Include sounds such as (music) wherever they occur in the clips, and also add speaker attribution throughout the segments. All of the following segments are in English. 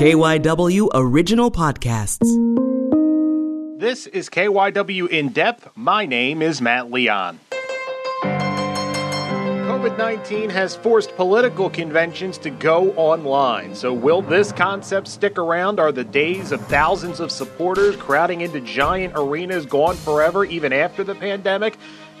Speaker 1: KYW Original Podcasts.
Speaker 2: This is KYW In Depth. My name is Matt Leon. COVID 19 has forced political conventions to go online. So, will this concept stick around? Are the days of thousands of supporters crowding into giant arenas gone forever, even after the pandemic?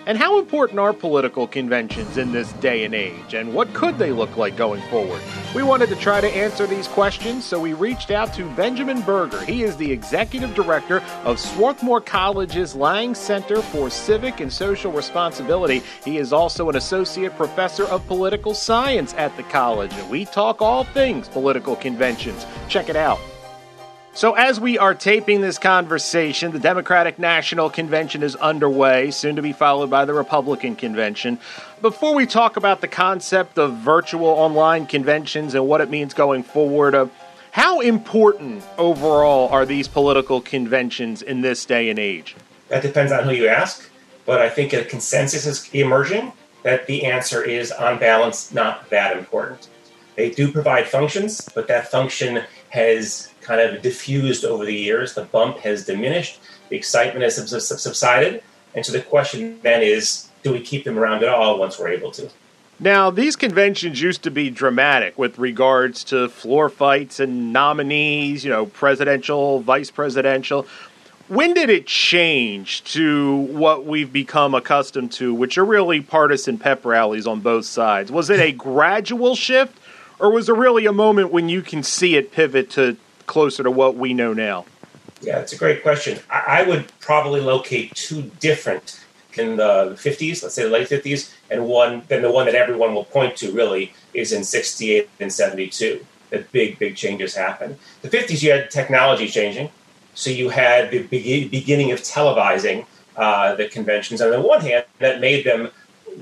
Speaker 2: And how important are political conventions in this day and age? And what could they look like going forward? We wanted to try to answer these questions, so we reached out to Benjamin Berger. He is the executive director of Swarthmore College's Lang Center for Civic and Social Responsibility. He is also an associate professor of political science at the college, and we talk all things political conventions. Check it out. So, as we are taping this conversation, the Democratic National Convention is underway, soon to be followed by the Republican Convention. Before we talk about the concept of virtual online conventions and what it means going forward, uh, how important overall are these political conventions in this day and age?
Speaker 3: That depends on who you ask, but I think a consensus is emerging that the answer is, on balance, not that important. They do provide functions, but that function has kind of diffused over the years. The bump has diminished, the excitement has subsided. And so the question then is do we keep them around at all once we're able to?
Speaker 2: Now, these conventions used to be dramatic with regards to floor fights and nominees, you know, presidential, vice presidential. When did it change to what we've become accustomed to, which are really partisan pep rallies on both sides? Was it a gradual shift, or was there really a moment when you can see it pivot to closer to what we know now?
Speaker 3: Yeah, it's a great question. I, would probably locate two different in the 50s, let's say the late 50s, and one then the one that everyone will point to really is in 68 and 72. That big, big changes happen. The 50s, you had technology changing, so you had the beginning of televising uh, the conventions. On the one hand, that made them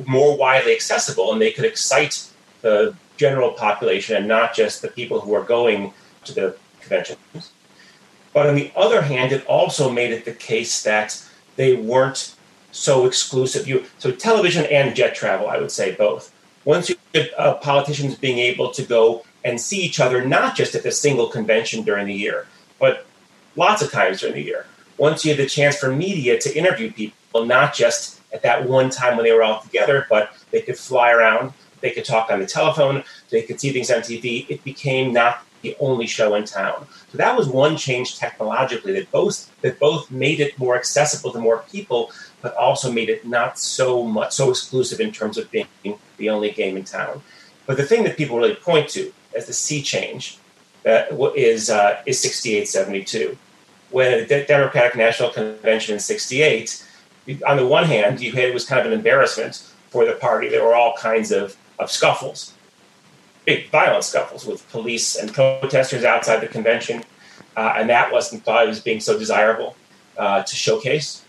Speaker 3: more widely accessible, and they could excite the general population and not just the people who are going to the conventions. But on the other hand, it also made it the case that they weren't so exclusive. You so television and jet travel, I would say both. Once you get uh, politicians being able to go and see each other, not just at a single convention during the year, but lots of times during the year. Once you had the chance for media to interview people, not just at that one time when they were all together, but they could fly around, they could talk on the telephone, they could see things on TV. It became not the only show in town. So that was one change technologically that both that both made it more accessible to more people, but also made it not so much so exclusive in terms of being the only game in town. But the thing that people really point to as the sea change uh, is uh, is 68-72. When the Democratic National Convention in 68, on the one hand, you had, it was kind of an embarrassment for the party. There were all kinds of, of scuffles big violent scuffles with police and protesters outside the convention, uh, and that wasn't thought as being so desirable uh, to showcase.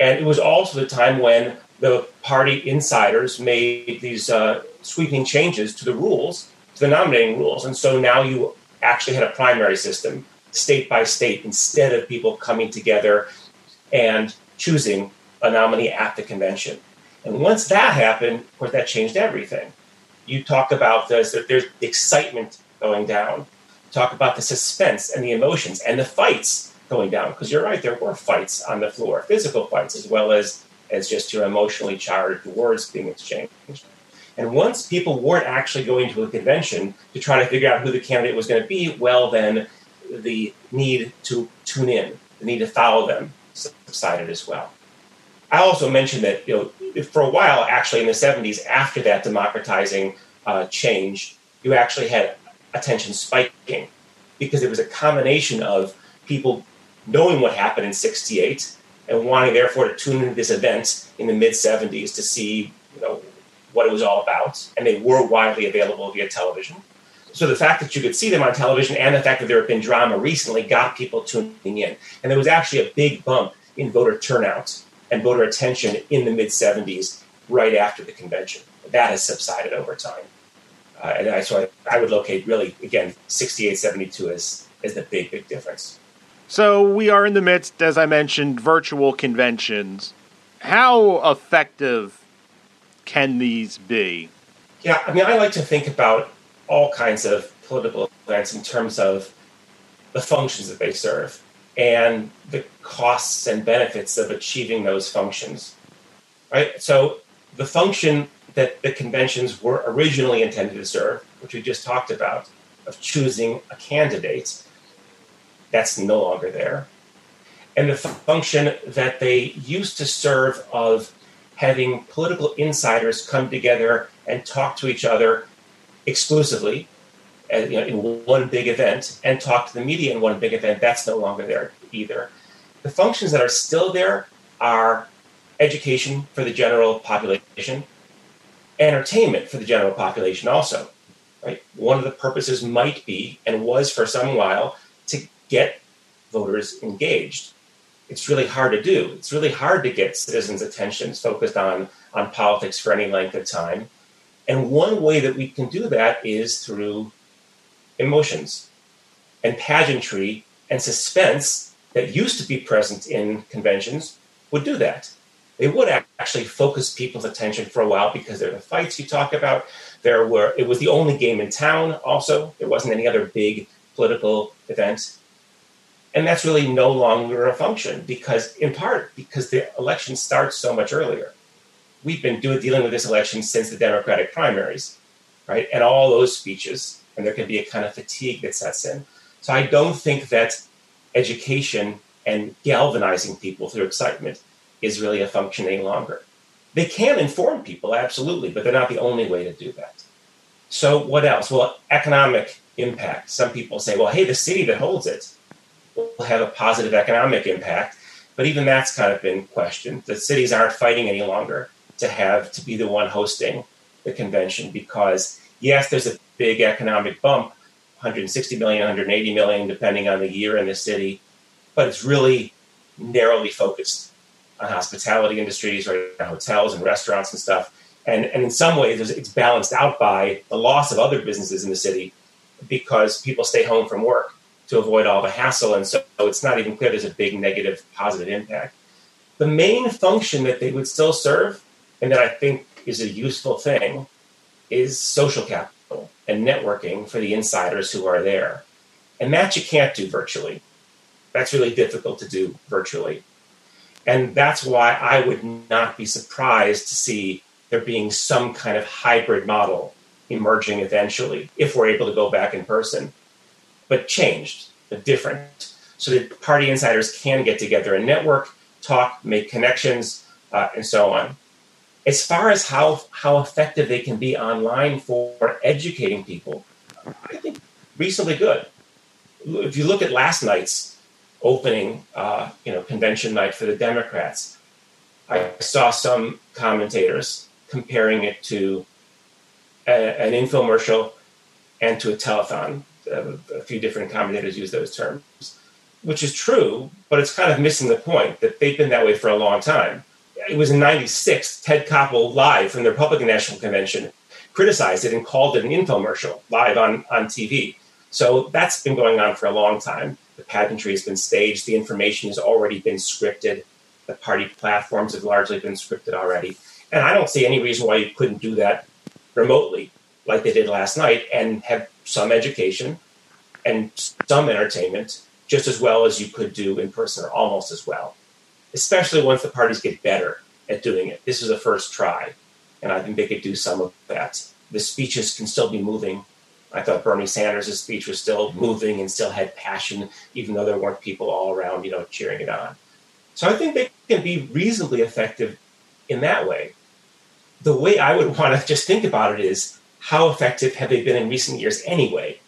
Speaker 3: And it was also the time when the party insiders made these uh, sweeping changes to the rules, to the nominating rules, and so now you actually had a primary system, state by state, instead of people coming together and choosing a nominee at the convention. And once that happened, of course, that changed everything you talk about this, that there's excitement going down. Talk about the suspense and the emotions and the fights going down. Because you're right, there were fights on the floor, physical fights, as well as, as just your emotionally charged words being exchanged. And once people weren't actually going to a convention to try to figure out who the candidate was going to be, well, then the need to tune in, the need to follow them subsided as well. I also mentioned that you know for a while, actually in the 70s, after that democratizing uh, change, you actually had attention spiking because it was a combination of people knowing what happened in 68 and wanting therefore to tune into this event in the mid 70s to see you know what it was all about and they were widely available via television. So the fact that you could see them on television and the fact that there had been drama recently got people tuning in. And there was actually a big bump in voter turnout and voter attention in the mid 70s, right after the convention. That has subsided over time. Uh, and I, so I, I, would locate really, again, 68, 72 as, as the big, big difference.
Speaker 2: So we are in the midst, as I mentioned, virtual conventions. How effective can these be?
Speaker 3: Yeah, I mean, I like to think about all kinds of political events in terms of the functions that they serve and the costs and benefits of achieving those functions. Right? So the function that the conventions were originally intended to serve, which we just talked about, of choosing a candidate, that's no longer there. And the function that they used to serve of having political insiders come together and talk to each other exclusively you know, in one big event and talk to the media in one big event, that's no longer there either. The functions that are still there are education for the general population, entertainment for the general population also. Right? One of the purposes might be, and was for some while, to get voters engaged. It's really hard to do. It's really hard to get citizens' attention focused on, on politics for any length of time. And one way that we can do that is through emotions and pageantry and suspense that used to be present in conventions would do that. They would actually focus people's attention for a while because there are the fights you talk about. There were it was the only game in town. Also, there wasn't any other big political event, and that's really no longer a function because, in part, because the election starts so much earlier. We've been dealing with this election since the Democratic primaries, right? And all those speeches and there can be a kind of fatigue that sets in. So I don't think that education and galvanizing people through excitement is really a function any longer. They can inform people, absolutely, but they're not the only way to do that. So what else? Well, economic impact. Some people say, well, hey, the city that holds it will have a positive economic impact, but even that's kind of been questioned. The cities aren't fighting any longer to have to be the one hosting the convention because yes, there's a big economic bump 160 million, 180 million, depending on the year in the city, but it's really narrowly focused on hospitality industries or hotels and restaurants and stuff. And, and in some ways, it's balanced out by the loss of other businesses in the city because people stay home from work to avoid all the hassle. And so it's not even clear there's a big negative positive impact. The main function that they would still serve, and that I think is a useful thing, is social capital and networking for the insiders who are there. And that you can't do virtually. That's really difficult to do virtually. And that's why I would not be surprised to see there being some kind of hybrid model emerging eventually if we're able to go back in person, but changed, but different, so that party insiders can get together and network, talk, make connections, uh, and so on as far as how how effective they can be online for educating people, I think reasonably good. If you look at last night's opening, uh, you know, convention night for the Democrats, I saw some commentators comparing it to a, an infomercial and to a telethon. A few different commentators use those terms, which is true, but it's kind of missing the point that they've been that way for a long time it was in 96, Ted Koppel live from the Republican National Convention criticized it and called it an infomercial live on, on TV. So that's been going on for a long time. The pageantry has been staged, the information has already been scripted, the party platforms have largely been scripted already. And I don't see any reason why you couldn't do that remotely like they did last night and have some education and some entertainment just as well as you could do in person or almost as well especially once the parties get better at doing it. This is a first try, and I think they could do some of that. The speeches can still be moving. I thought Bernie Sanders' speech was still mm-hmm. moving and still had passion, even though there weren't people all around, you know, cheering it on. So I think they can be reasonably effective in that way. The way I would want to just think about it is how effective have they been in recent years anyway?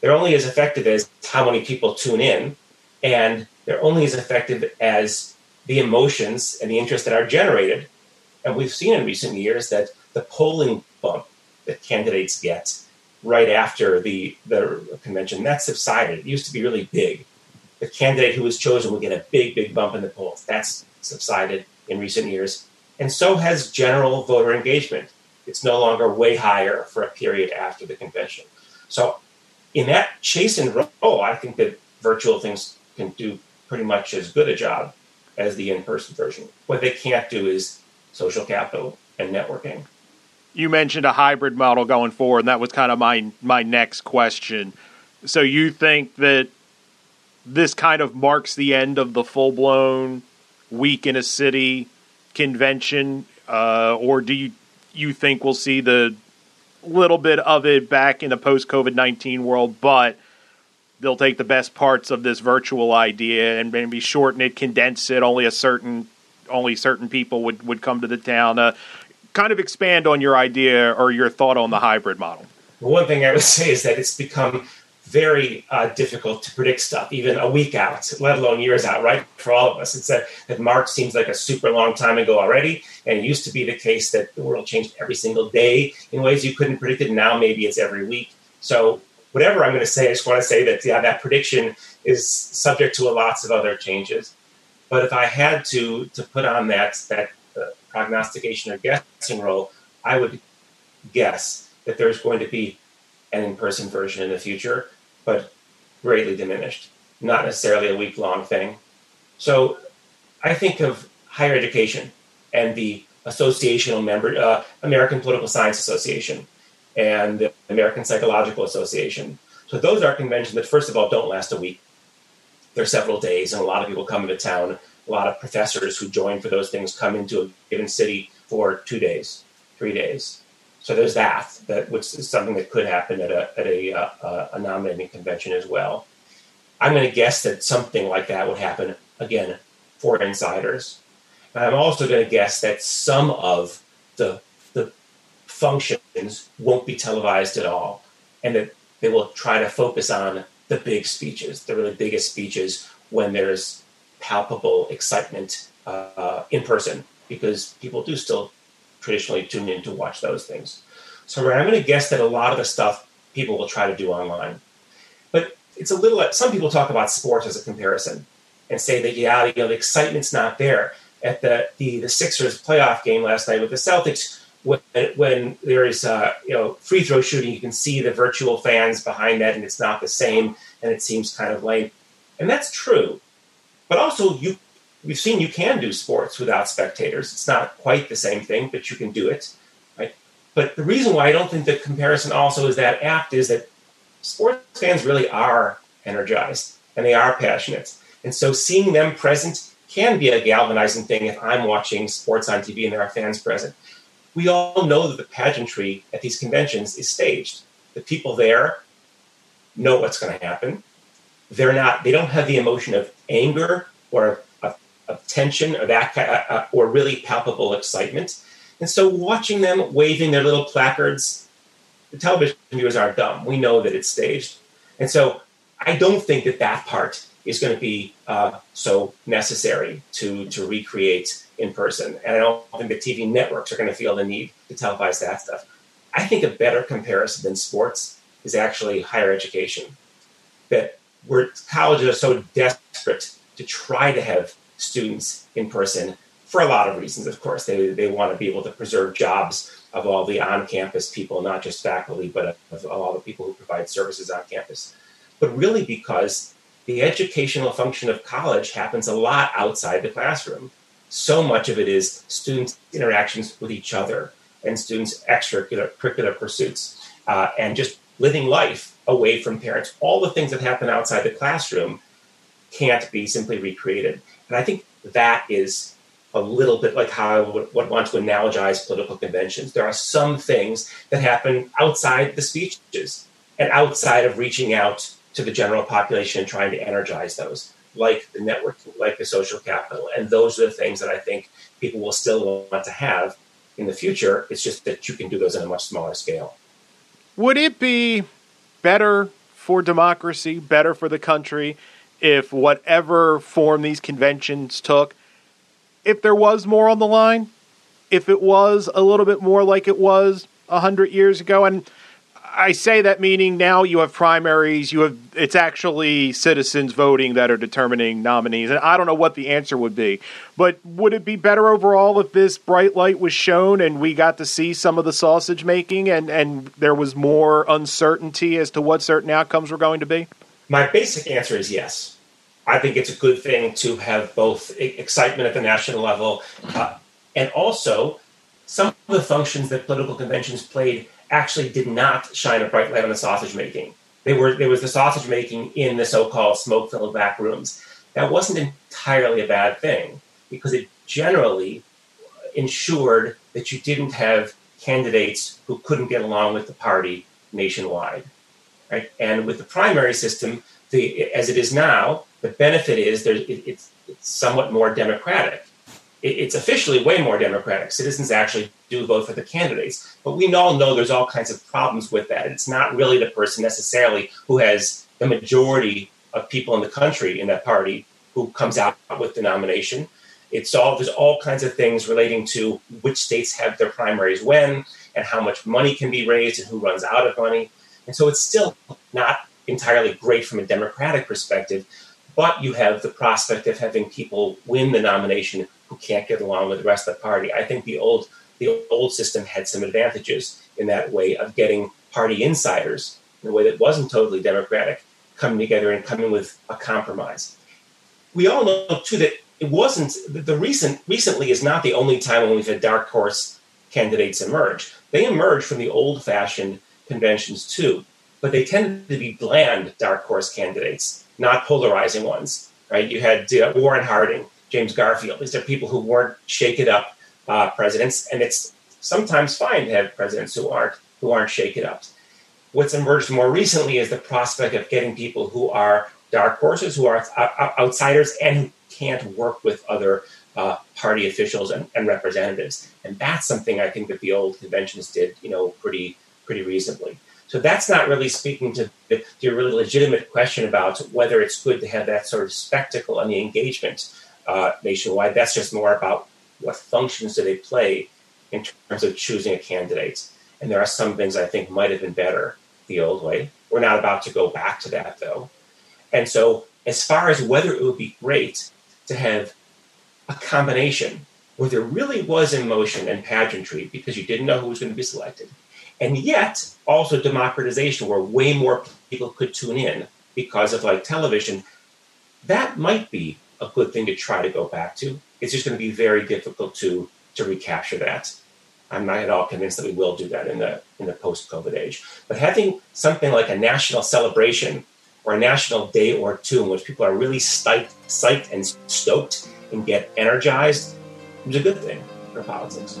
Speaker 3: They're only as effective as how many people tune in, and they're only as effective as the emotions and the interest that are generated. And we've seen in recent years that the polling bump that candidates get right after the, the convention, that subsided. It used to be really big. The candidate who was chosen would get a big, big bump in the polls. That's subsided in recent years. And so has general voter engagement. It's no longer way higher for a period after the convention. So, in that chase and roll, I think that virtual things can do pretty much as good a job as the in-person version. What they can't do is social capital and networking.
Speaker 2: You mentioned a hybrid model going forward, and that was kind of my my next question. So you think that this kind of marks the end of the full blown week in a city convention, uh, or do you you think we'll see the little bit of it back in the post COVID nineteen world, but they'll take the best parts of this virtual idea and maybe shorten it, condense it. Only a certain only certain people would would come to the town. Uh, kind of expand on your idea or your thought on the hybrid model.
Speaker 3: One thing I would (laughs) say is that it's become very uh, difficult to predict stuff, even a week out, let alone years out, right? For all of us. It's that, that March seems like a super long time ago already. And it used to be the case that the world changed every single day in ways you couldn't predict it. Now maybe it's every week. So, whatever I'm going to say, I just want to say that, yeah, that prediction is subject to lots of other changes. But if I had to, to put on that, that uh, prognostication or guessing role, I would guess that there's going to be an in person version in the future but greatly diminished, not necessarily a week long thing. So I think of higher education and the associational member, uh, American Political Science Association and the American Psychological Association. So those are conventions that, first of all, don't last a week. They're several days, and a lot of people come into town. A lot of professors who join for those things come into a given city for two days, three days. So there's that, that which is something that could happen at a at a, uh, a nominating convention as well. I'm going to guess that something like that would happen again for insiders. And I'm also going to guess that some of the the won't be televised at all, and that they will try to focus on the big speeches, the really biggest speeches, when there's palpable excitement uh, in person, because people do still traditionally tune in to watch those things. So I'm going to guess that a lot of the stuff people will try to do online. But it's a little, some people talk about sports as a comparison and say that, yeah, you know, the excitement's not there. At the, the, the Sixers playoff game last night with the Celtics, when, when there is you know free throw shooting, you can see the virtual fans behind that, and it's not the same, and it seems kind of lame. And that's true, but also you we've seen you can do sports without spectators. It's not quite the same thing, but you can do it. Right? But the reason why I don't think the comparison also is that apt is that sports fans really are energized and they are passionate. And so seeing them present can be a galvanizing thing if I'm watching sports on TV and there are fans present. We all know that the pageantry at these conventions is staged. The people there know what's going to happen. They're not, they don't have the emotion of anger or of tension or that uh, uh, or really palpable excitement. And so watching them waving their little placards, the television viewers aren't dumb. We know that it's staged. And so I don't think that that part is going to be uh, so necessary to, to recreate in person. And I don't think the TV networks are going to feel the need to televise that stuff. I think a better comparison than sports is actually higher education. That where colleges are so desperate to try to have students in person for a lot of reasons, of course. They, they want to be able to preserve jobs of all the on campus people, not just faculty, but of all the people who provide services on campus. But really, because the educational function of college happens a lot outside the classroom. So much of it is students' interactions with each other and students' extracurricular pursuits uh, and just living life away from parents. All the things that happen outside the classroom can't be simply recreated. And I think that is a little bit like how I would, would, want to analogize political conventions. There are some things that happen outside the speeches and outside of reaching out to the general population and trying to energize those, like the network, like the social capital. And those are the things that I think people will still want to have in the future. It's just that you can do those on a much smaller scale.
Speaker 2: Would it be better for democracy, better for the country, if whatever form these conventions took, if there was more on the line, if it was a little bit more like it was a hundred years ago, and I say that meaning now you have primaries, you have it's actually citizens voting that are determining nominees, and I don't know what the answer would be, but would it be better overall if this bright light was shown and we got to see some of the sausage making, and and there was more uncertainty as to what certain outcomes were going to be?
Speaker 3: My basic answer is yes. I think it's a good thing to have both excitement at the national level uh, and also some of the functions that political conventions played actually did not shine a bright light on the sausage making. they were there was the sausage making in the so-called smoke-filled back rooms. That wasn't entirely a bad thing because it generally ensured that you didn't have candidates who couldn't get along with the party nationwide. Right? And with the primary system, the as it is now, the benefit is it, it's, it's somewhat more democratic. It, it's officially way more democratic. Citizens actually do vote for the candidates, but we all know there's all kinds of problems with that. It's not really the person necessarily who has the majority of people in the country in that party who comes out with the nomination. It's all there's all kinds of things relating to which states have their primaries when and how much money can be raised and who runs out of money. And so it's still not entirely great from a democratic perspective, but you have the prospect of having people win the nomination can't get along with the rest of the party. I think the old the old system had some advantages in that way of getting party insiders in a way that wasn't totally democratic coming together and coming with a compromise. We all know too that it wasn't the recent recently is not the only time when we've had dark horse candidates emerge. They emerge from the old fashioned conventions too, but they tended to be bland dark horse candidates, not polarizing ones. Right? You had uh, Warren Harding, James Garfield. These are people who weren't shake it up uh, presidents, and it's sometimes fine to have presidents who aren't who aren't shake it up. What's emerged more recently is the prospect of getting people who are dark horses, who are outsiders, and who can't work with other uh, party officials and, and, representatives. And that's something I think that the old conventions did, you know, pretty pretty reasonably. So that's not really speaking to the, your really legitimate question about whether it's good to have that sort of spectacle and the engagement uh, nationwide. That's just more about what functions do they play in terms of choosing a candidate. And there are some things I think might have been better the old way. We're not about to go back to that though. And so, as far as whether it would be great to have a combination where there really was emotion and pageantry because you didn't know who was going to be selected, and yet also democratization where way more people could tune in because of like television, that might be a good thing to try to go back to. It's just going to be very difficult to to recapture that. I'm not at all convinced that we will do that in the in the post-COVID age. But having something like a national celebration or a national day or two in which people are really psyched, psyched and stoked and get energized is a good thing for politics.